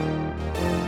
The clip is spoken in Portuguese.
Música